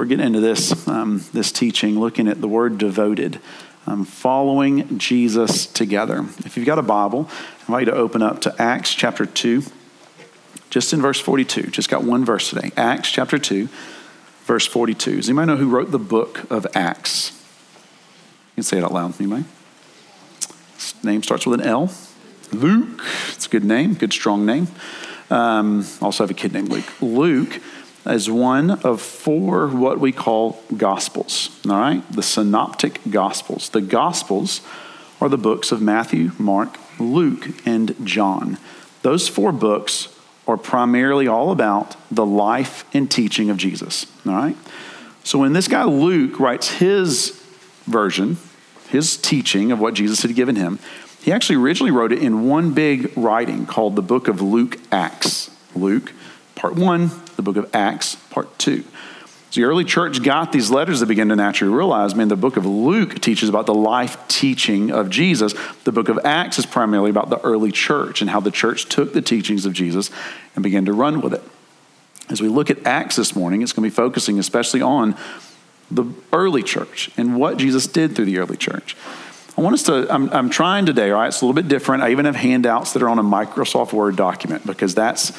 we're getting into this, um, this teaching, looking at the word devoted, um, following Jesus together. If you've got a Bible, I invite you to open up to Acts chapter 2, just in verse 42. Just got one verse today. Acts chapter 2, verse 42. Does anybody know who wrote the book of Acts? You can say it out loud. Anybody? His name starts with an L. Luke. It's a good name, good strong name. Um, also have a kid named Luke. Luke is one of four what we call gospels. All right, the synoptic gospels. The gospels are the books of Matthew, Mark, Luke, and John. Those four books are primarily all about the life and teaching of Jesus. All right, so when this guy Luke writes his version, his teaching of what Jesus had given him, he actually originally wrote it in one big writing called the book of Luke Acts. Luke, part one, the book of Acts, part two. So the early church got these letters that began to naturally realize, man, the book of Luke teaches about the life teaching of Jesus. The book of Acts is primarily about the early church and how the church took the teachings of Jesus and began to run with it. As we look at Acts this morning, it's going to be focusing especially on the early church and what Jesus did through the early church. I want us to, I'm, I'm trying today, all right? It's a little bit different. I even have handouts that are on a Microsoft Word document because that's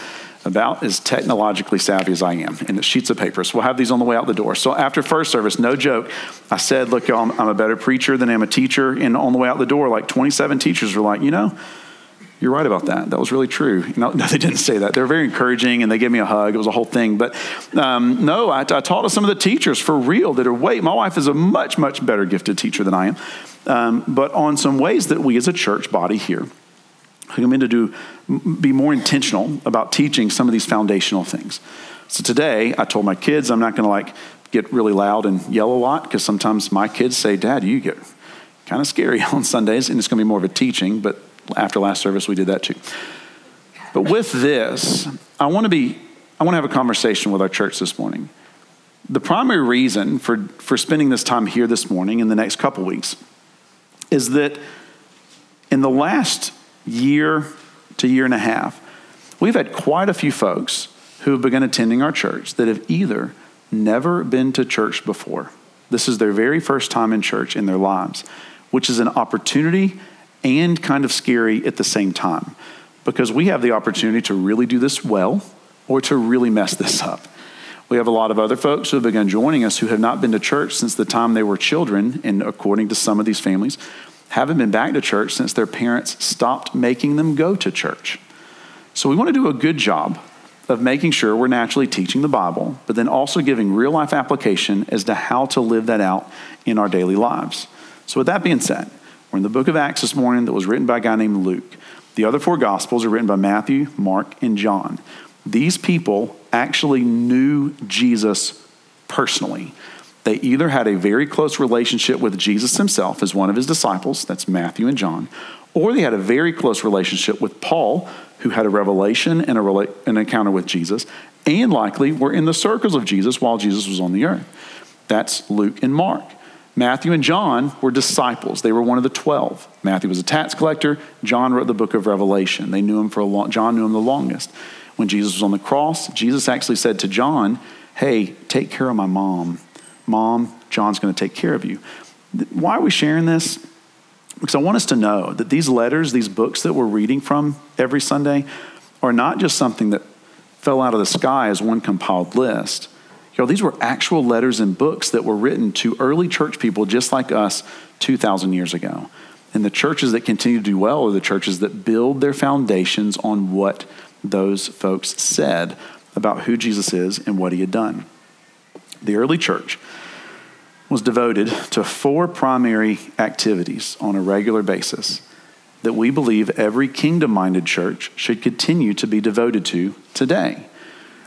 about as technologically savvy as I am, and it's sheets of paper. So we'll have these on the way out the door. So after first service, no joke, I said, Look, I'm, I'm a better preacher than I'm a teacher. And on the way out the door, like 27 teachers were like, You know, you're right about that. That was really true. No, no, they didn't say that. They were very encouraging and they gave me a hug. It was a whole thing. But um, no, I, I taught to some of the teachers for real that are way, my wife is a much, much better gifted teacher than I am. Um, but on some ways that we as a church body here come in to do, be more intentional about teaching some of these foundational things. So today, I told my kids I'm not going to like get really loud and yell a lot because sometimes my kids say, Dad, you get kind of scary on Sundays, and it's going to be more of a teaching, but after last service, we did that too. But with this, I want to be, I want to have a conversation with our church this morning. The primary reason for, for spending this time here this morning in the next couple weeks is that in the last year to year and a half, we've had quite a few folks who have begun attending our church that have either never been to church before. This is their very first time in church in their lives, which is an opportunity and kind of scary at the same time because we have the opportunity to really do this well or to really mess this up. We have a lot of other folks who have begun joining us who have not been to church since the time they were children, and according to some of these families, haven't been back to church since their parents stopped making them go to church. So we want to do a good job of making sure we're naturally teaching the Bible, but then also giving real life application as to how to live that out in our daily lives. So, with that being said, we're in the book of Acts this morning that was written by a guy named Luke. The other four Gospels are written by Matthew, Mark, and John. These people actually knew Jesus personally. They either had a very close relationship with Jesus himself as one of his disciples, that's Matthew and John, or they had a very close relationship with Paul, who had a revelation and a rela- an encounter with Jesus, and likely were in the circles of Jesus while Jesus was on the earth. That's Luke and Mark. Matthew and John were disciples. They were one of the 12. Matthew was a tax collector. John wrote the book of Revelation. They knew him for a long John knew him the longest. When Jesus was on the cross, Jesus actually said to John, "Hey, take care of my mom. Mom, John's going to take care of you." Why are we sharing this? Because I want us to know that these letters, these books that we're reading from every Sunday are not just something that fell out of the sky as one compiled list know, these were actual letters and books that were written to early church people just like us 2,000 years ago. And the churches that continue to do well are the churches that build their foundations on what those folks said about who Jesus is and what he had done. The early church was devoted to four primary activities on a regular basis that we believe every kingdom minded church should continue to be devoted to today.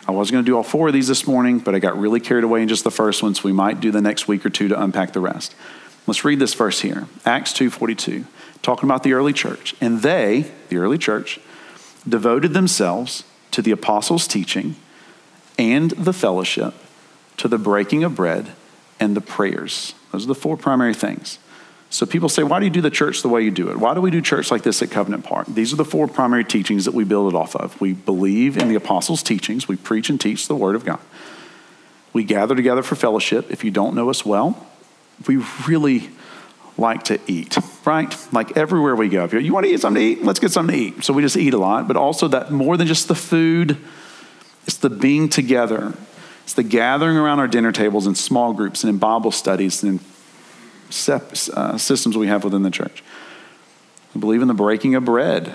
I was going to do all four of these this morning, but I got really carried away in just the first one, so we might do the next week or two to unpack the rest. Let's read this verse here Acts 2.42, talking about the early church. And they, the early church, devoted themselves to the apostles' teaching and the fellowship, to the breaking of bread and the prayers. Those are the four primary things. So people say, why do you do the church the way you do it? Why do we do church like this at Covenant Park? These are the four primary teachings that we build it off of. We believe in the apostles' teachings, we preach and teach the Word of God. We gather together for fellowship. If you don't know us well, we really like to eat, right? Like everywhere we go. If you want to eat something to eat, let's get something to eat. So we just eat a lot, but also that more than just the food, it's the being together. It's the gathering around our dinner tables in small groups and in Bible studies and in uh, systems we have within the church. We believe in the breaking of bread.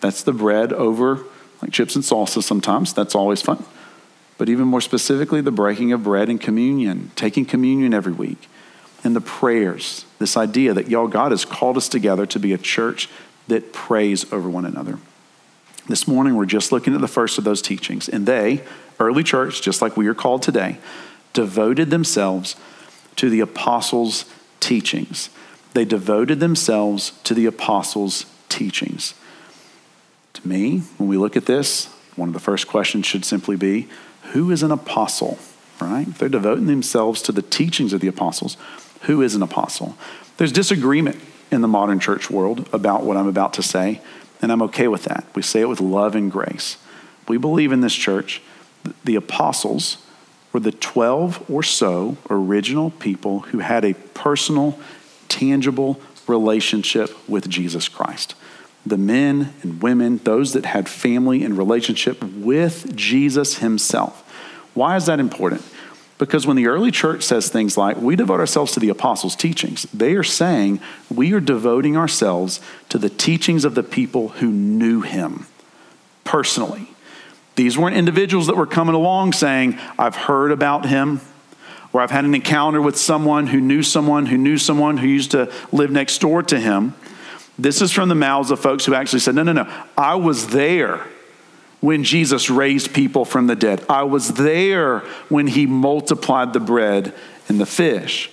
That's the bread over like chips and salsa sometimes. That's always fun. But even more specifically, the breaking of bread and communion, taking communion every week, and the prayers. This idea that, y'all, God has called us together to be a church that prays over one another. This morning, we're just looking at the first of those teachings. And they, early church, just like we are called today, devoted themselves to the apostles' teachings. They devoted themselves to the apostles' teachings. To me, when we look at this, one of the first questions should simply be who is an apostle? Right? They're devoting themselves to the teachings of the apostles. Who is an apostle? There's disagreement in the modern church world about what I'm about to say, and I'm okay with that. We say it with love and grace. We believe in this church the apostles were the 12 or so original people who had a personal, tangible relationship with Jesus Christ. The men and women, those that had family and relationship with Jesus himself. Why is that important? Because when the early church says things like, we devote ourselves to the apostles' teachings, they are saying we are devoting ourselves to the teachings of the people who knew him personally. These weren't individuals that were coming along saying, I've heard about him, or I've had an encounter with someone who knew someone who knew someone who used to live next door to him. This is from the mouths of folks who actually said, No, no, no, I was there when Jesus raised people from the dead. I was there when he multiplied the bread and the fish.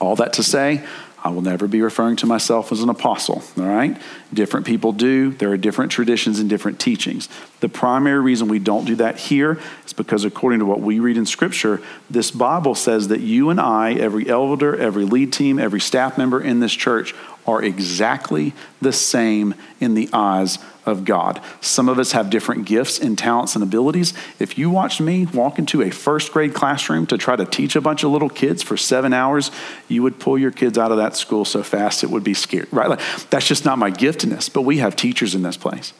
All that to say, I will never be referring to myself as an apostle, all right? Different people do. There are different traditions and different teachings. The primary reason we don't do that here is because, according to what we read in Scripture, this Bible says that you and I, every elder, every lead team, every staff member in this church, are exactly the same in the eyes of God. Some of us have different gifts and talents and abilities. If you watched me walk into a first grade classroom to try to teach a bunch of little kids for seven hours, you would pull your kids out of that school so fast it would be scary, right? Like, that's just not my giftedness, but we have teachers in this place.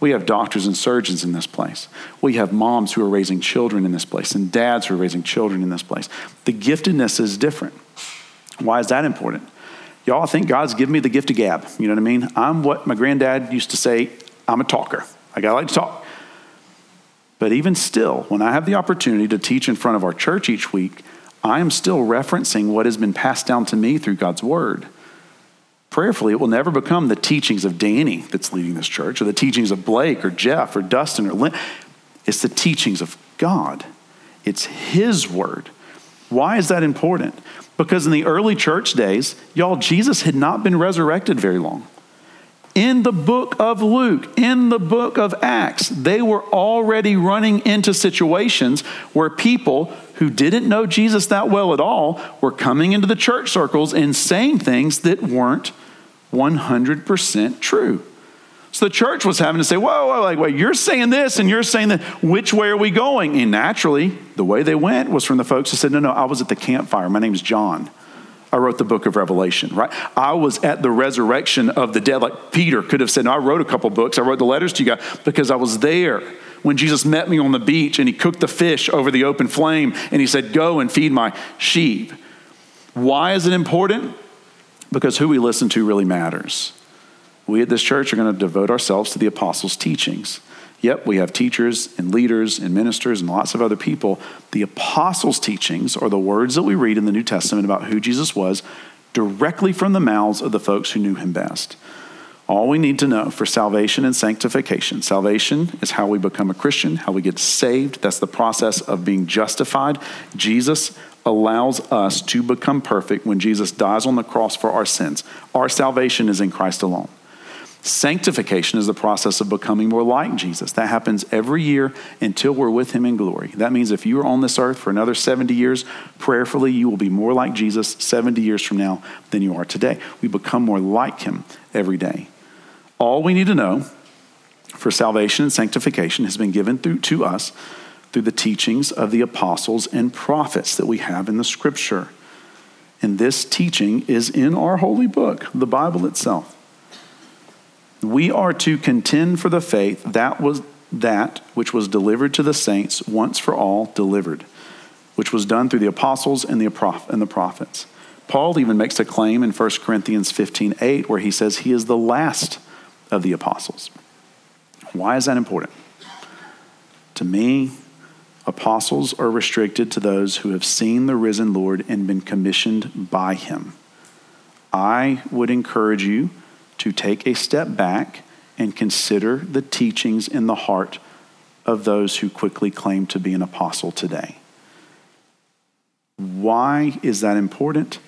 We have doctors and surgeons in this place. We have moms who are raising children in this place and dads who are raising children in this place. The giftedness is different. Why is that important? Y'all, I think God's given me the gift of gab. You know what I mean? I'm what my granddad used to say I'm a talker. I got to like to talk. But even still, when I have the opportunity to teach in front of our church each week, I am still referencing what has been passed down to me through God's word. Prayerfully, it will never become the teachings of Danny that's leading this church, or the teachings of Blake, or Jeff, or Dustin, or Lynn. It's the teachings of God, it's His word. Why is that important? Because in the early church days, y'all, Jesus had not been resurrected very long. In the book of Luke, in the book of Acts, they were already running into situations where people who didn't know Jesus that well at all were coming into the church circles and saying things that weren't 100% true. So the church was having to say, whoa, whoa, like, wait, you're saying this and you're saying that. Which way are we going? And naturally, the way they went was from the folks who said, no, no, I was at the campfire. My name's John. I wrote the book of Revelation, right? I was at the resurrection of the dead. Like Peter could have said, no, I wrote a couple books. I wrote the letters to you guys because I was there when Jesus met me on the beach and he cooked the fish over the open flame and he said, go and feed my sheep. Why is it important? Because who we listen to really matters we at this church are going to devote ourselves to the apostles' teachings. Yep, we have teachers and leaders and ministers and lots of other people. The apostles' teachings are the words that we read in the New Testament about who Jesus was directly from the mouths of the folks who knew him best. All we need to know for salvation and sanctification. Salvation is how we become a Christian, how we get saved. That's the process of being justified. Jesus allows us to become perfect when Jesus dies on the cross for our sins. Our salvation is in Christ alone. Sanctification is the process of becoming more like Jesus. That happens every year until we're with him in glory. That means if you are on this earth for another 70 years, prayerfully, you will be more like Jesus 70 years from now than you are today. We become more like him every day. All we need to know for salvation and sanctification has been given through to us through the teachings of the apostles and prophets that we have in the scripture. And this teaching is in our holy book, the Bible itself. We are to contend for the faith that was that which was delivered to the saints once for all delivered, which was done through the apostles and the, and the prophets. Paul even makes a claim in 1 Corinthians 15 8, where he says he is the last of the apostles. Why is that important? To me, apostles are restricted to those who have seen the risen Lord and been commissioned by him. I would encourage you to take a step back and consider the teachings in the heart of those who quickly claim to be an apostle today. Why is that important?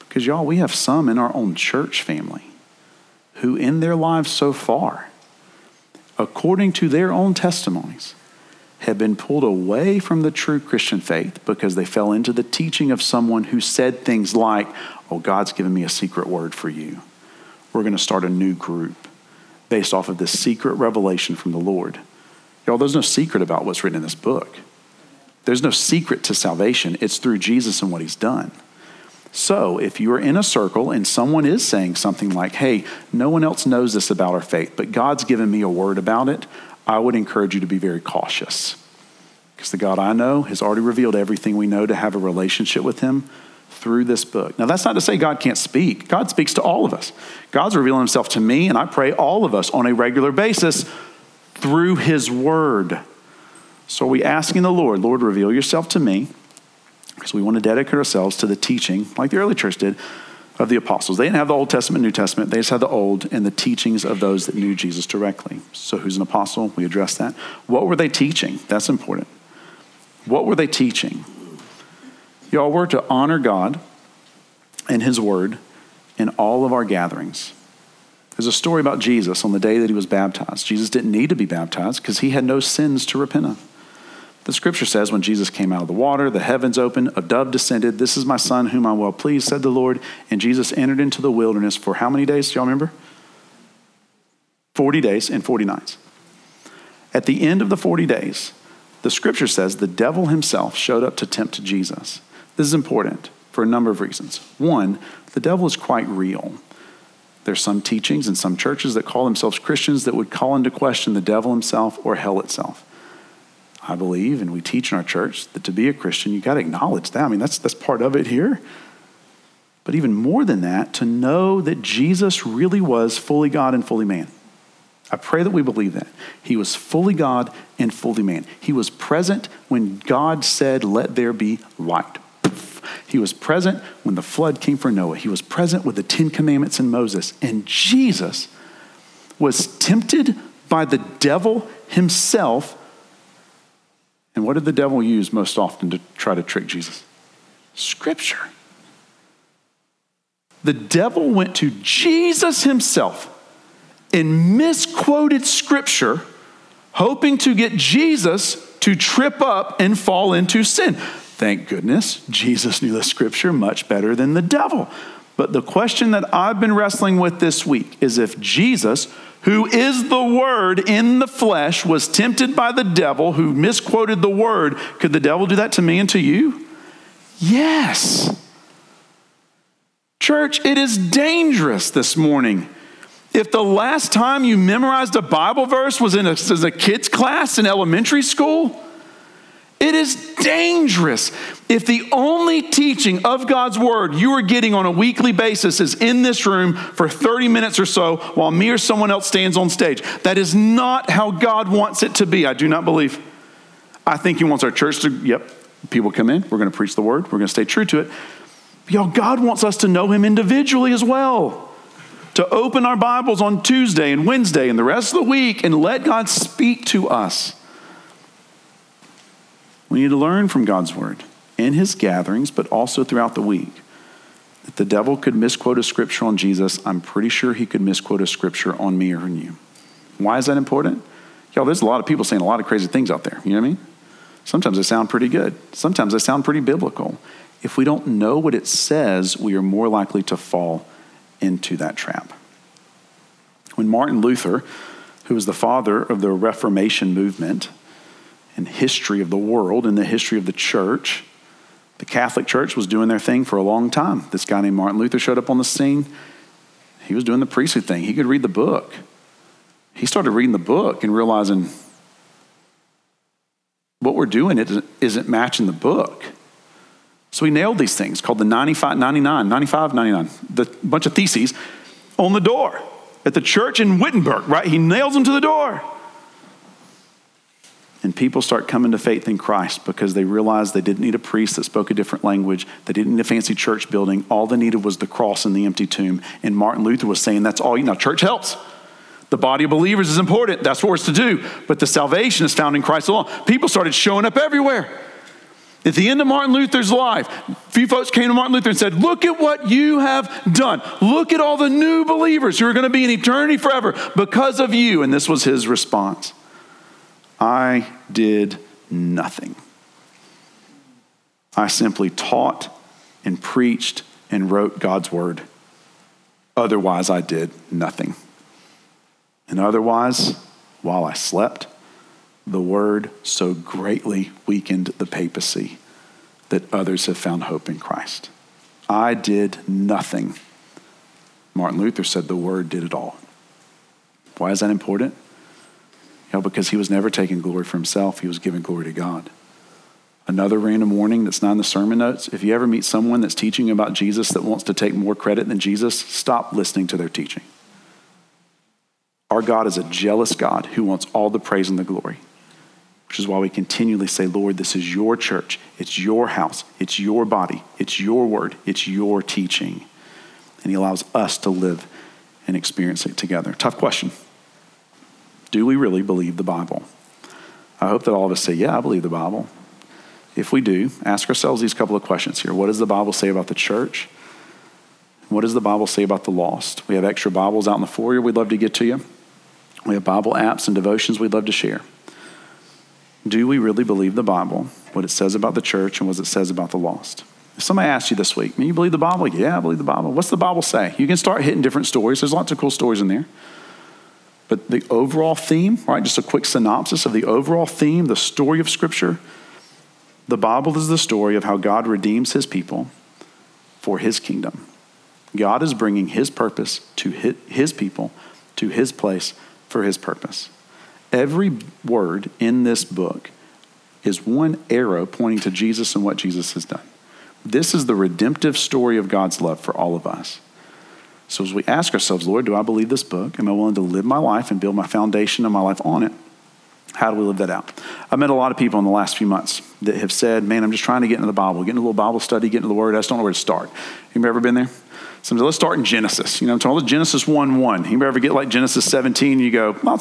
Because, y'all, we have some in our own church family who, in their lives so far, according to their own testimonies, have been pulled away from the true Christian faith because they fell into the teaching of someone who said things like, Oh, God's given me a secret word for you. We're going to start a new group based off of this secret revelation from the Lord. Y'all, there's no secret about what's written in this book. There's no secret to salvation. It's through Jesus and what he's done. So, if you're in a circle and someone is saying something like, hey, no one else knows this about our faith, but God's given me a word about it, I would encourage you to be very cautious. Because the God I know has already revealed everything we know to have a relationship with him through this book. Now, that's not to say God can't speak. God speaks to all of us. God's revealing himself to me, and I pray all of us on a regular basis through his word. So, are we asking the Lord, Lord, reveal yourself to me? Because we want to dedicate ourselves to the teaching, like the early church did, of the apostles. They didn't have the Old Testament, New Testament. They just had the Old and the teachings of those that knew Jesus directly. So, who's an apostle? We address that. What were they teaching? That's important. What were they teaching? Y'all, we're to honor God and His Word in all of our gatherings. There's a story about Jesus on the day that he was baptized. Jesus didn't need to be baptized because he had no sins to repent of. The scripture says when Jesus came out of the water, the heavens opened, a dove descended. This is my son whom I'm well pleased, said the Lord. And Jesus entered into the wilderness for how many days? Do y'all remember? 40 days and 40 nights. At the end of the 40 days, the scripture says the devil himself showed up to tempt Jesus. This is important for a number of reasons. One, the devil is quite real. There's some teachings in some churches that call themselves Christians that would call into question the devil himself or hell itself. I believe, and we teach in our church, that to be a Christian, you got to acknowledge that. I mean, that's, that's part of it here. But even more than that, to know that Jesus really was fully God and fully man. I pray that we believe that. He was fully God and fully man. He was present when God said, Let there be light. He was present when the flood came for Noah. He was present with the Ten Commandments and Moses. And Jesus was tempted by the devil himself and what did the devil use most often to try to trick Jesus? Scripture. The devil went to Jesus himself and misquoted Scripture, hoping to get Jesus to trip up and fall into sin. Thank goodness Jesus knew the Scripture much better than the devil. But the question that I've been wrestling with this week is if Jesus, who is the Word in the flesh, was tempted by the devil who misquoted the Word, could the devil do that to me and to you? Yes. Church, it is dangerous this morning. If the last time you memorized a Bible verse was in a, a kid's class in elementary school, it is dangerous if the only teaching of God's word you are getting on a weekly basis is in this room for 30 minutes or so while me or someone else stands on stage. That is not how God wants it to be. I do not believe. I think He wants our church to, yep, people come in, we're going to preach the word, we're going to stay true to it. But y'all, God wants us to know Him individually as well. To open our Bibles on Tuesday and Wednesday and the rest of the week and let God speak to us. We need to learn from God's word in his gatherings, but also throughout the week. If the devil could misquote a scripture on Jesus, I'm pretty sure he could misquote a scripture on me or on you. Why is that important? Y'all, there's a lot of people saying a lot of crazy things out there. You know what I mean? Sometimes they sound pretty good, sometimes they sound pretty biblical. If we don't know what it says, we are more likely to fall into that trap. When Martin Luther, who was the father of the Reformation movement, in history of the world, in the history of the church. The Catholic Church was doing their thing for a long time. This guy named Martin Luther showed up on the scene. He was doing the priestly thing. He could read the book. He started reading the book and realizing what we're doing isn't matching the book. So he nailed these things called the 95, 99, 95, 99, the bunch of theses on the door at the church in Wittenberg, right? He nails them to the door. And people start coming to faith in Christ because they realized they didn't need a priest that spoke a different language. They didn't need a fancy church building. All they needed was the cross and the empty tomb. And Martin Luther was saying that's all you know. Church helps. The body of believers is important. That's what we're to do. But the salvation is found in Christ alone. People started showing up everywhere. At the end of Martin Luther's life, a few folks came to Martin Luther and said, Look at what you have done. Look at all the new believers who are going to be in eternity forever because of you. And this was his response I did nothing. I simply taught and preached and wrote God's word. Otherwise, I did nothing. And otherwise, while I slept, the word so greatly weakened the papacy that others have found hope in Christ. I did nothing. Martin Luther said the word did it all. Why is that important? You know, because he was never taking glory for himself, he was giving glory to God. Another random warning that's not in the sermon notes if you ever meet someone that's teaching about Jesus that wants to take more credit than Jesus, stop listening to their teaching. Our God is a jealous God who wants all the praise and the glory, which is why we continually say, Lord, this is your church, it's your house, it's your body, it's your word, it's your teaching. And He allows us to live and experience it together. Tough question. Do we really believe the Bible? I hope that all of us say, Yeah, I believe the Bible. If we do, ask ourselves these couple of questions here. What does the Bible say about the church? What does the Bible say about the lost? We have extra Bibles out in the foyer we'd love to get to you. We have Bible apps and devotions we'd love to share. Do we really believe the Bible, what it says about the church, and what it says about the lost? If somebody asks you this week, do you believe the Bible? Yeah, I believe the Bible. What's the Bible say? You can start hitting different stories. There's lots of cool stories in there. But the overall theme, right, just a quick synopsis of the overall theme, the story of Scripture, the Bible is the story of how God redeems his people for his kingdom. God is bringing his purpose to his people, to his place for his purpose. Every word in this book is one arrow pointing to Jesus and what Jesus has done. This is the redemptive story of God's love for all of us. So as we ask ourselves, Lord, do I believe this book? Am I willing to live my life and build my foundation of my life on it? How do we live that out? I've met a lot of people in the last few months that have said, Man, I'm just trying to get into the Bible, get into a little Bible study, get into the Word. I just don't know where to start. You ever been there? So let's start in Genesis. You know, I'm talking Genesis 1 1. You ever get like Genesis 17 and you go, well,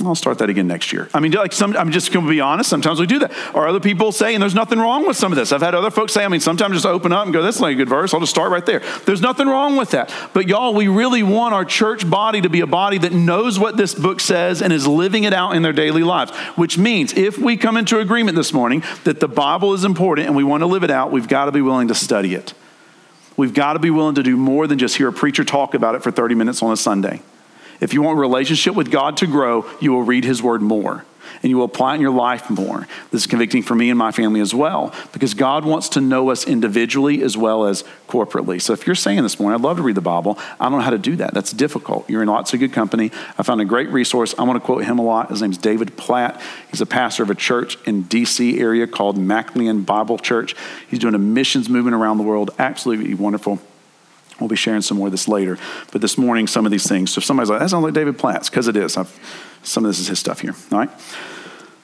I'll start that again next year. I mean, like some, I'm just going to be honest. Sometimes we do that. Or other people say, and there's nothing wrong with some of this. I've had other folks say, I mean, sometimes just open up and go, that's not a good verse. I'll just start right there. There's nothing wrong with that. But y'all, we really want our church body to be a body that knows what this book says and is living it out in their daily lives. Which means if we come into agreement this morning that the Bible is important and we want to live it out, we've got to be willing to study it. We've got to be willing to do more than just hear a preacher talk about it for 30 minutes on a Sunday. If you want relationship with God to grow, you will read his word more and you will apply it in your life more. This is convicting for me and my family as well, because God wants to know us individually as well as corporately. So if you're saying this morning, I'd love to read the Bible, I don't know how to do that. That's difficult. You're in lots of good company. I found a great resource. I want to quote him a lot. His name's David Platt. He's a pastor of a church in D.C. area called McLean Bible Church. He's doing a missions movement around the world. Absolutely wonderful. We'll be sharing some more of this later. But this morning, some of these things. So if somebody's like, that sounds like David Platt's, because it is. I've, some of this is his stuff here. All right?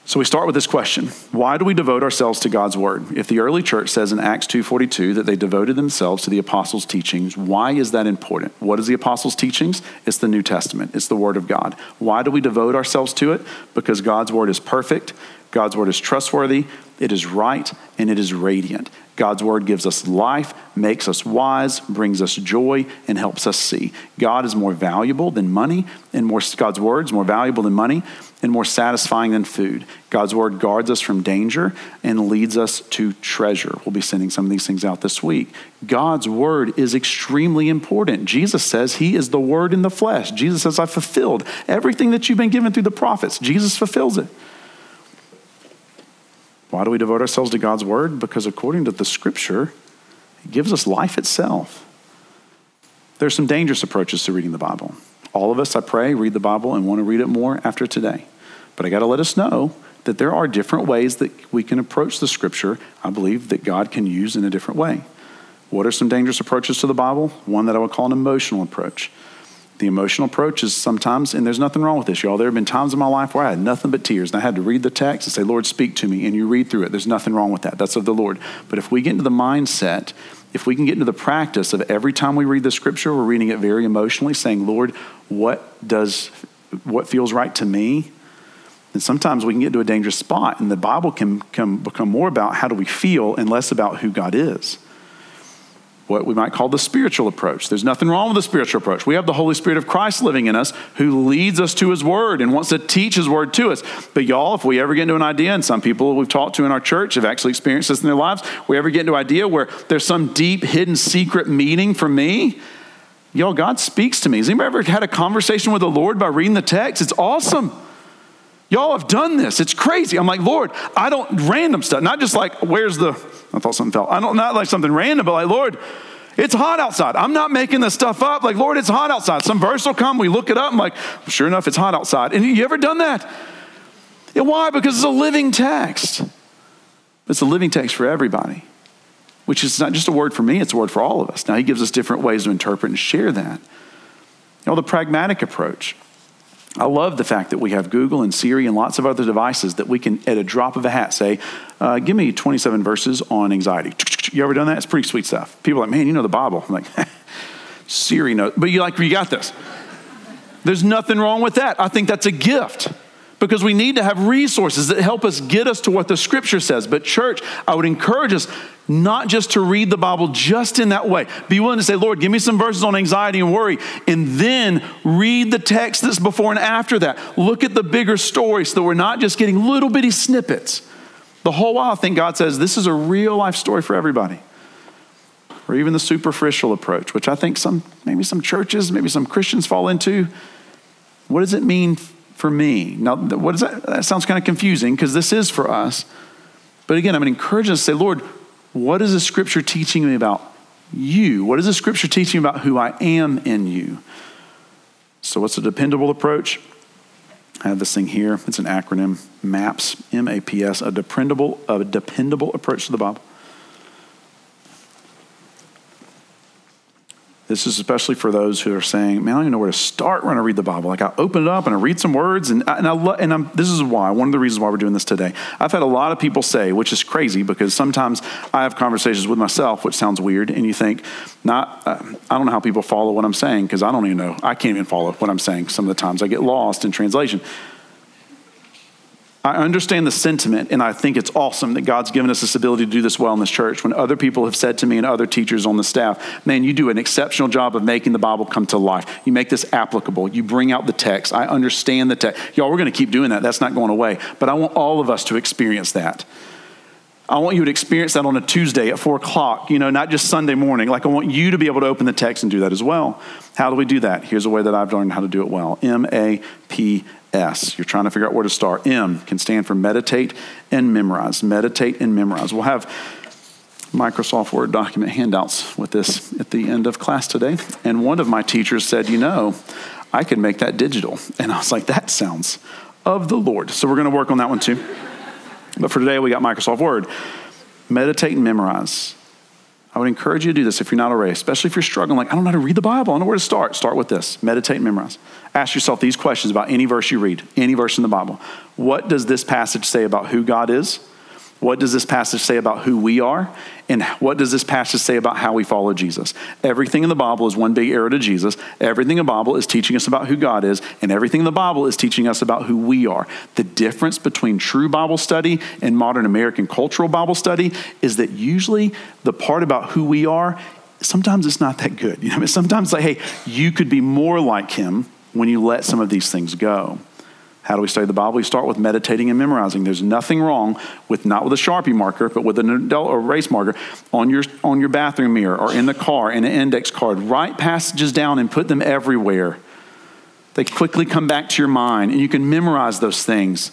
So we start with this question. Why do we devote ourselves to God's word? If the early church says in Acts 2:42 that they devoted themselves to the apostles' teachings, why is that important? What is the apostles' teachings? It's the New Testament. It's the word of God. Why do we devote ourselves to it? Because God's word is perfect, God's word is trustworthy, it is right, and it is radiant. God's word gives us life, makes us wise, brings us joy, and helps us see. God is more valuable than money, and more God's word is more valuable than money and more satisfying than food. God's word guards us from danger and leads us to treasure. We'll be sending some of these things out this week. God's word is extremely important. Jesus says he is the word in the flesh. Jesus says, I fulfilled everything that you've been given through the prophets. Jesus fulfills it. Why do we devote ourselves to God's word? Because according to the scripture, it gives us life itself. There's some dangerous approaches to reading the Bible. All of us, I pray, read the Bible and want to read it more after today. But I got to let us know that there are different ways that we can approach the scripture, I believe, that God can use in a different way. What are some dangerous approaches to the Bible? One that I would call an emotional approach. The emotional approach is sometimes, and there's nothing wrong with this, y'all. There have been times in my life where I had nothing but tears, and I had to read the text and say, Lord, speak to me, and you read through it. There's nothing wrong with that. That's of the Lord. But if we get into the mindset, if we can get into the practice of every time we read the scripture, we're reading it very emotionally, saying, Lord, what does what feels right to me? And sometimes we can get to a dangerous spot, and the Bible can, can become more about how do we feel and less about who God is what we might call the spiritual approach. There's nothing wrong with the spiritual approach. We have the Holy Spirit of Christ living in us who leads us to His Word and wants to teach His Word to us. But, y'all, if we ever get into an idea, and some people we've talked to in our church have actually experienced this in their lives, we ever get into an idea where there's some deep, hidden, secret meaning for me, y'all, God speaks to me. Has anybody ever had a conversation with the Lord by reading the text? It's awesome. Y'all have done this. It's crazy. I'm like, Lord, I don't random stuff. Not just like, where's the, I thought something fell. I don't, not like something random, but like, Lord, it's hot outside. I'm not making this stuff up. Like, Lord, it's hot outside. Some verse will come. We look it up. I'm like, sure enough, it's hot outside. And you ever done that? Yeah, why? Because it's a living text. It's a living text for everybody, which is not just a word for me, it's a word for all of us. Now, he gives us different ways to interpret and share that. You know, the pragmatic approach. I love the fact that we have Google and Siri and lots of other devices that we can, at a drop of a hat, say, uh, Give me 27 verses on anxiety. You ever done that? It's pretty sweet stuff. People are like, Man, you know the Bible. I'm like, Siri knows. But you like, you got this. There's nothing wrong with that. I think that's a gift because we need to have resources that help us get us to what the scripture says. But, church, I would encourage us not just to read the Bible just in that way. Be willing to say, Lord, give me some verses on anxiety and worry, and then read the text that's before and after that. Look at the bigger story so that we're not just getting little bitty snippets. The whole while, I think God says this is a real life story for everybody. Or even the superficial approach, which I think some, maybe some churches, maybe some Christians fall into. What does it mean for me. Now, what is that? That sounds kind of confusing because this is for us. But again, I'm encouraging us to say, Lord, what is the scripture teaching me about you? What is the scripture teaching about who I am in you? So, what's a dependable approach? I have this thing here. It's an acronym MAPS, M A P S, a dependable, a dependable approach to the Bible. This is especially for those who are saying, "Man, I don't even know where to start when I read the Bible." Like I open it up and I read some words, and I, and I lo- and I'm, this is why one of the reasons why we're doing this today. I've had a lot of people say, which is crazy because sometimes I have conversations with myself, which sounds weird, and you think, "Not, uh, I don't know how people follow what I'm saying because I don't even know. I can't even follow what I'm saying. Some of the times I get lost in translation." I understand the sentiment, and I think it's awesome that God's given us this ability to do this well in this church. When other people have said to me and other teachers on the staff, man, you do an exceptional job of making the Bible come to life. You make this applicable. You bring out the text. I understand the text. Y'all, we're going to keep doing that. That's not going away. But I want all of us to experience that. I want you to experience that on a Tuesday at four o'clock, you know, not just Sunday morning. Like, I want you to be able to open the text and do that as well. How do we do that? Here's a way that I've learned how to do it well M A P S. You're trying to figure out where to start. M can stand for meditate and memorize. Meditate and memorize. We'll have Microsoft Word document handouts with this at the end of class today. And one of my teachers said, You know, I can make that digital. And I was like, That sounds of the Lord. So we're going to work on that one too. But for today, we got Microsoft Word. Meditate and memorize. I would encourage you to do this if you're not already, especially if you're struggling, like, I don't know how to read the Bible. I don't know where to start. Start with this meditate and memorize. Ask yourself these questions about any verse you read, any verse in the Bible. What does this passage say about who God is? What does this passage say about who we are? And what does this passage say about how we follow Jesus? Everything in the Bible is one big arrow to Jesus. Everything in the Bible is teaching us about who God is, and everything in the Bible is teaching us about who we are. The difference between true Bible study and modern American cultural Bible study is that usually the part about who we are, sometimes it's not that good. You know, sometimes like, hey, you could be more like him when you let some of these things go. How do we study the Bible? We start with meditating and memorizing. There's nothing wrong with not with a Sharpie marker, but with an adult erase marker on your on your bathroom mirror or in the car in an index card. Write passages down and put them everywhere. They quickly come back to your mind, and you can memorize those things.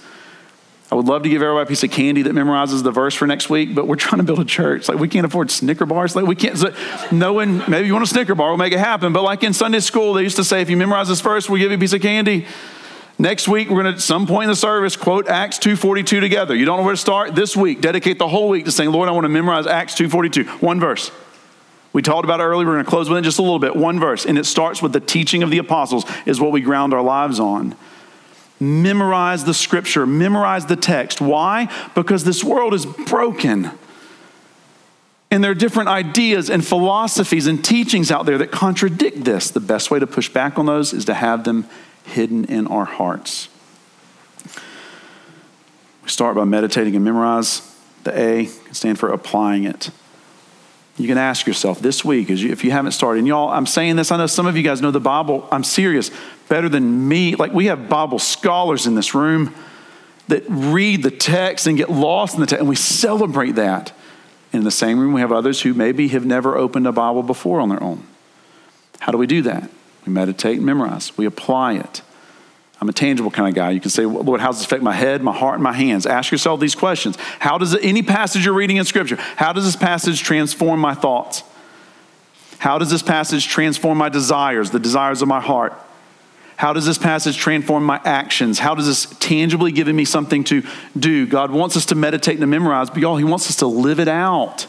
I would love to give everybody a piece of candy that memorizes the verse for next week, but we're trying to build a church. Like we can't afford Snicker bars. Like we can't. So no one. Maybe you want a Snicker bar, we'll make it happen. But like in Sunday school, they used to say, if you memorize this verse, we'll give you a piece of candy. Next week, we're going to, at some point in the service, quote Acts 2.42 together. You don't know where to start? This week, dedicate the whole week to saying, Lord, I want to memorize Acts 2.42. One verse. We talked about it earlier. We're going to close with it just a little bit. One verse. And it starts with the teaching of the apostles is what we ground our lives on. Memorize the scripture. Memorize the text. Why? Because this world is broken. And there are different ideas and philosophies and teachings out there that contradict this. The best way to push back on those is to have them hidden in our hearts. We start by meditating and memorize. The A can stand for applying it. You can ask yourself this week, if you haven't started, and y'all, I'm saying this, I know some of you guys know the Bible, I'm serious, better than me. Like we have Bible scholars in this room that read the text and get lost in the text, and we celebrate that. In the same room, we have others who maybe have never opened a Bible before on their own. How do we do that? We meditate and memorize, we apply it. I'm a tangible kind of guy. You can say, Lord, how does this affect my head, my heart, and my hands? Ask yourself these questions. How does it, any passage you're reading in Scripture, how does this passage transform my thoughts? How does this passage transform my desires, the desires of my heart? How does this passage transform my actions? How does this tangibly give me something to do? God wants us to meditate and to memorize, but y'all, He wants us to live it out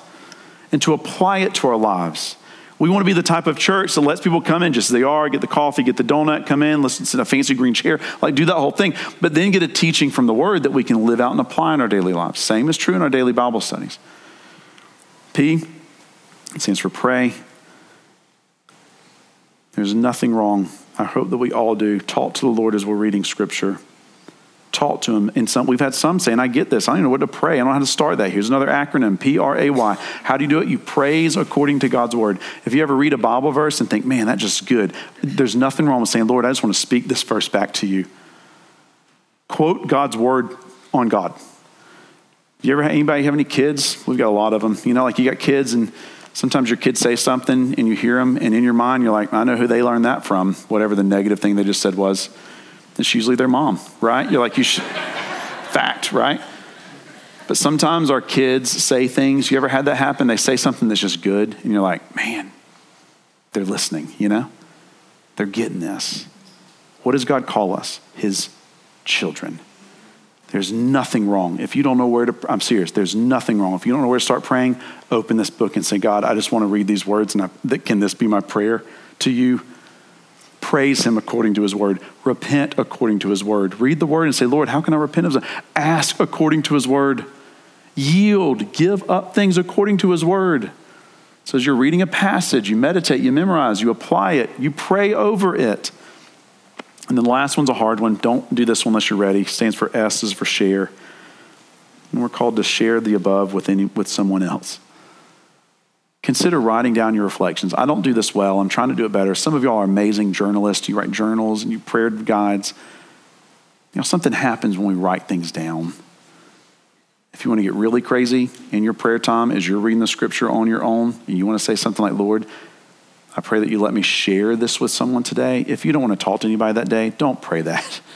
and to apply it to our lives. We want to be the type of church that lets people come in just as they are, get the coffee, get the donut, come in, listen to a fancy green chair, like do that whole thing, but then get a teaching from the word that we can live out and apply in our daily lives. Same is true in our daily Bible studies. P stands for pray. There's nothing wrong. I hope that we all do. Talk to the Lord as we're reading scripture talk to him. And some, we've had some saying, I get this. I don't know what to pray. I don't know how to start that. Here's another acronym P R A Y. How do you do it? You praise according to God's word. If you ever read a Bible verse and think, man, that's just good, there's nothing wrong with saying, Lord, I just want to speak this verse back to you. Quote God's word on God. You ever anybody have any kids? We've got a lot of them. You know, like you got kids and sometimes your kids say something and you hear them and in your mind you're like, I know who they learned that from, whatever the negative thing they just said was. It's usually their mom, right? You're like, you should, fact, right? But sometimes our kids say things. You ever had that happen? They say something that's just good, and you're like, man, they're listening, you know? They're getting this. What does God call us? His children. There's nothing wrong. If you don't know where to, I'm serious, there's nothing wrong. If you don't know where to start praying, open this book and say, God, I just want to read these words, and I, can this be my prayer to you? Praise him according to his word, repent according to his word. Read the word and say, Lord, how can I repent of that? Ask according to his word. Yield, give up things according to his word. So as you're reading a passage, you meditate, you memorize, you apply it, you pray over it. And then the last one's a hard one. Don't do this one unless you're ready. It stands for S is for share. And we're called to share the above with any with someone else consider writing down your reflections. I don't do this well. I'm trying to do it better. Some of y'all are amazing journalists. You write journals and you prayer guides. You know, something happens when we write things down. If you want to get really crazy in your prayer time as you're reading the scripture on your own and you want to say something like, Lord, I pray that you let me share this with someone today. If you don't want to talk to anybody that day, don't pray that.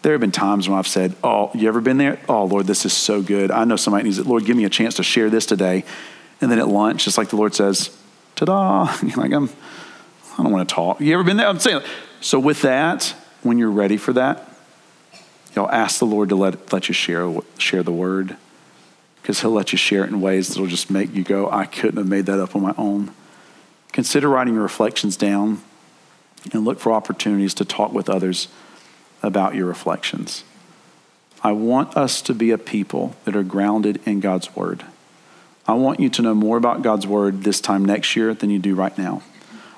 There have been times when I've said, Oh, you ever been there? Oh, Lord, this is so good. I know somebody needs it. Lord, give me a chance to share this today. And then at lunch, just like the Lord says, ta da, you're like, I'm, I don't want to talk. You ever been there? I'm saying, so with that, when you're ready for that, you'll ask the Lord to let, let you share, share the word because he'll let you share it in ways that'll just make you go, I couldn't have made that up on my own. Consider writing your reflections down and look for opportunities to talk with others about your reflections. I want us to be a people that are grounded in God's word. I want you to know more about God's Word this time next year than you do right now.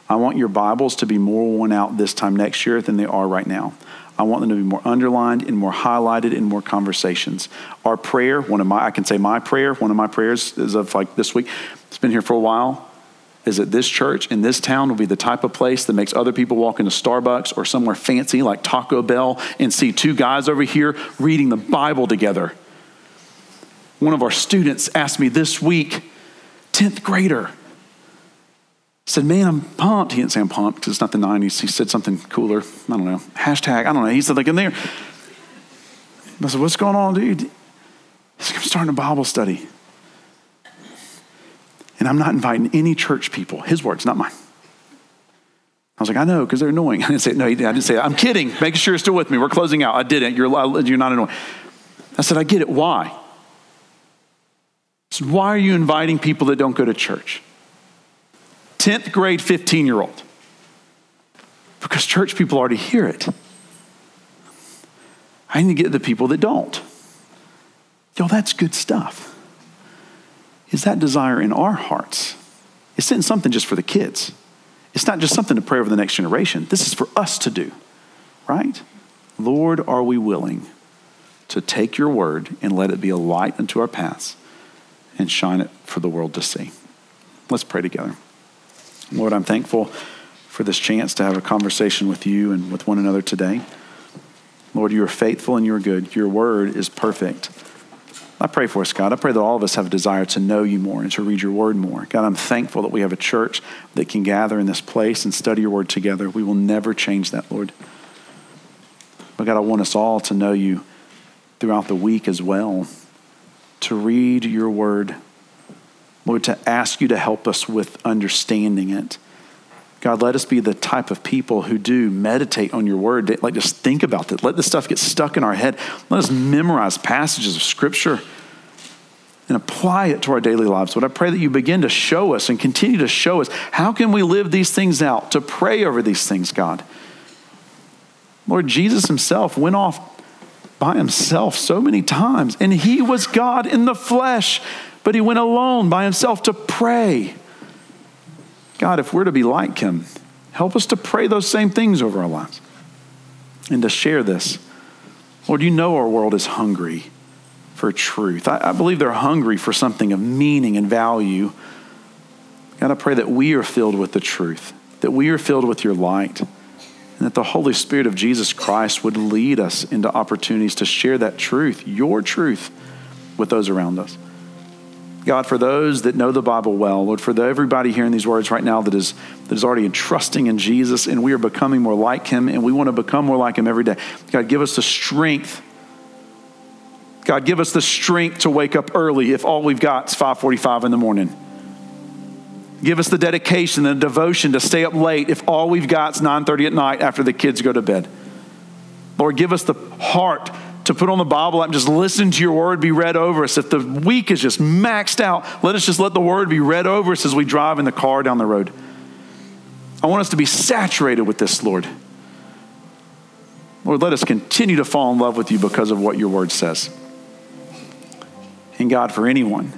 I want your Bibles to be more worn out this time next year than they are right now. I want them to be more underlined and more highlighted in more conversations. Our prayer, one of my, I can say my prayer, one of my prayers is of like this week, it's been here for a while, is that this church in this town will be the type of place that makes other people walk into Starbucks or somewhere fancy like Taco Bell and see two guys over here reading the Bible together one of our students asked me this week, 10th grader, said, Man, I'm pumped. He didn't say I'm pumped because it's not the 90s. He said something cooler. I don't know. Hashtag, I don't know. He said, like, in there. I said, What's going on, dude? He said, I'm starting a Bible study. And I'm not inviting any church people. His words, not mine. I was like, I know, because they're annoying. I didn't say, no, I didn't say, I'm kidding. Making sure you're still with me. We're closing out. I didn't. You're, you're not annoying. I said, I get it. Why? Said, why are you inviting people that don't go to church? 10th grade 15 year old. Because church people already hear it. I need to get the people that don't. Yo, that's good stuff. Is that desire in our hearts? It's not something just for the kids. It's not just something to pray over the next generation. This is for us to do, right? Lord, are we willing to take your word and let it be a light unto our paths and shine it for the world to see? Let's pray together. Lord, I'm thankful for this chance to have a conversation with you and with one another today. Lord, you are faithful and you are good. Your word is perfect. I pray for us, God. I pray that all of us have a desire to know you more and to read your word more. God, I'm thankful that we have a church that can gather in this place and study your word together. We will never change that, Lord. But God, I want us all to know you throughout the week as well, to read your word. Lord, to ask you to help us with understanding it God, let us be the type of people who do meditate on your word. Like, just think about it. Let this stuff get stuck in our head. Let us memorize passages of scripture and apply it to our daily lives. But I pray that you begin to show us and continue to show us how can we live these things out, to pray over these things, God. Lord, Jesus himself went off by himself so many times, and he was God in the flesh, but he went alone by himself to pray. God, if we're to be like him, help us to pray those same things over our lives and to share this. Lord, you know our world is hungry for truth. I, I, believe they're hungry for something of meaning and value. God, I pray that we are filled with the truth, that we are filled with your light, and that the Holy Spirit of Jesus Christ would lead us into opportunities to share that truth, your truth, with those around us. God, for those that know the Bible well, Lord, for the, everybody hearing these words right now that is, that is already entrusting in Jesus and we are becoming more like him and we want to become more like him every day. God, give us the strength. God, give us the strength to wake up early if all we've got is 545 in the morning. Give us the dedication and the devotion to stay up late if all we've got is 9.30 at night after the kids go to bed. Lord, give us the heart to put on the Bible app and just listen to your word be read over us. If the week is just maxed out, let us just let the word be read over us as we drive in the car down the road. I want us to be saturated with this, Lord. Lord, let us continue to fall in love with you because of what your word says. And God, for anyone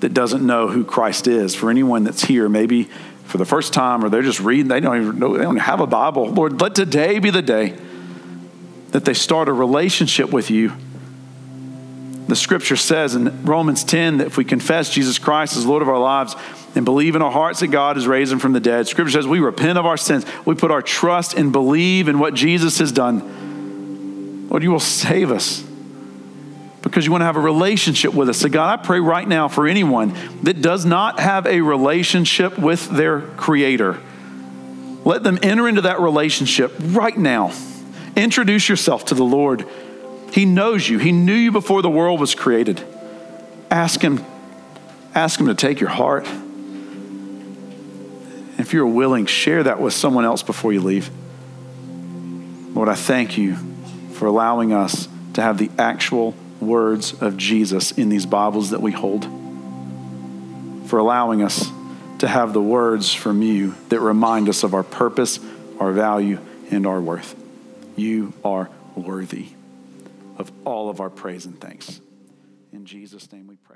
that doesn't know who Christ is, for anyone that's here, maybe for the first time, or they're just reading, they don't even know, they don't have a Bible. Lord, let today be the day that they start a relationship with you. The scripture says in Romans 10 that if we confess Jesus Christ as Lord of our lives and believe in our hearts that God has raised him from the dead, scripture says we repent of our sins. We put our trust and believe in what Jesus has done. Lord, you will save us because you want to have a relationship with us. So, God, I pray right now for anyone that does not have a relationship with their Creator. Let them enter into that relationship right now. Introduce yourself to the Lord. He knows you. He knew you before the world was created. Ask him ask him to take your heart. If you're willing, share that with someone else before you leave. Lord, I thank you for allowing us to have the actual words of Jesus in these Bibles that we hold. For allowing us to have the words from you that remind us of our purpose, our value, and our worth. You are worthy of all of our praise and thanks. In Jesus' name we pray.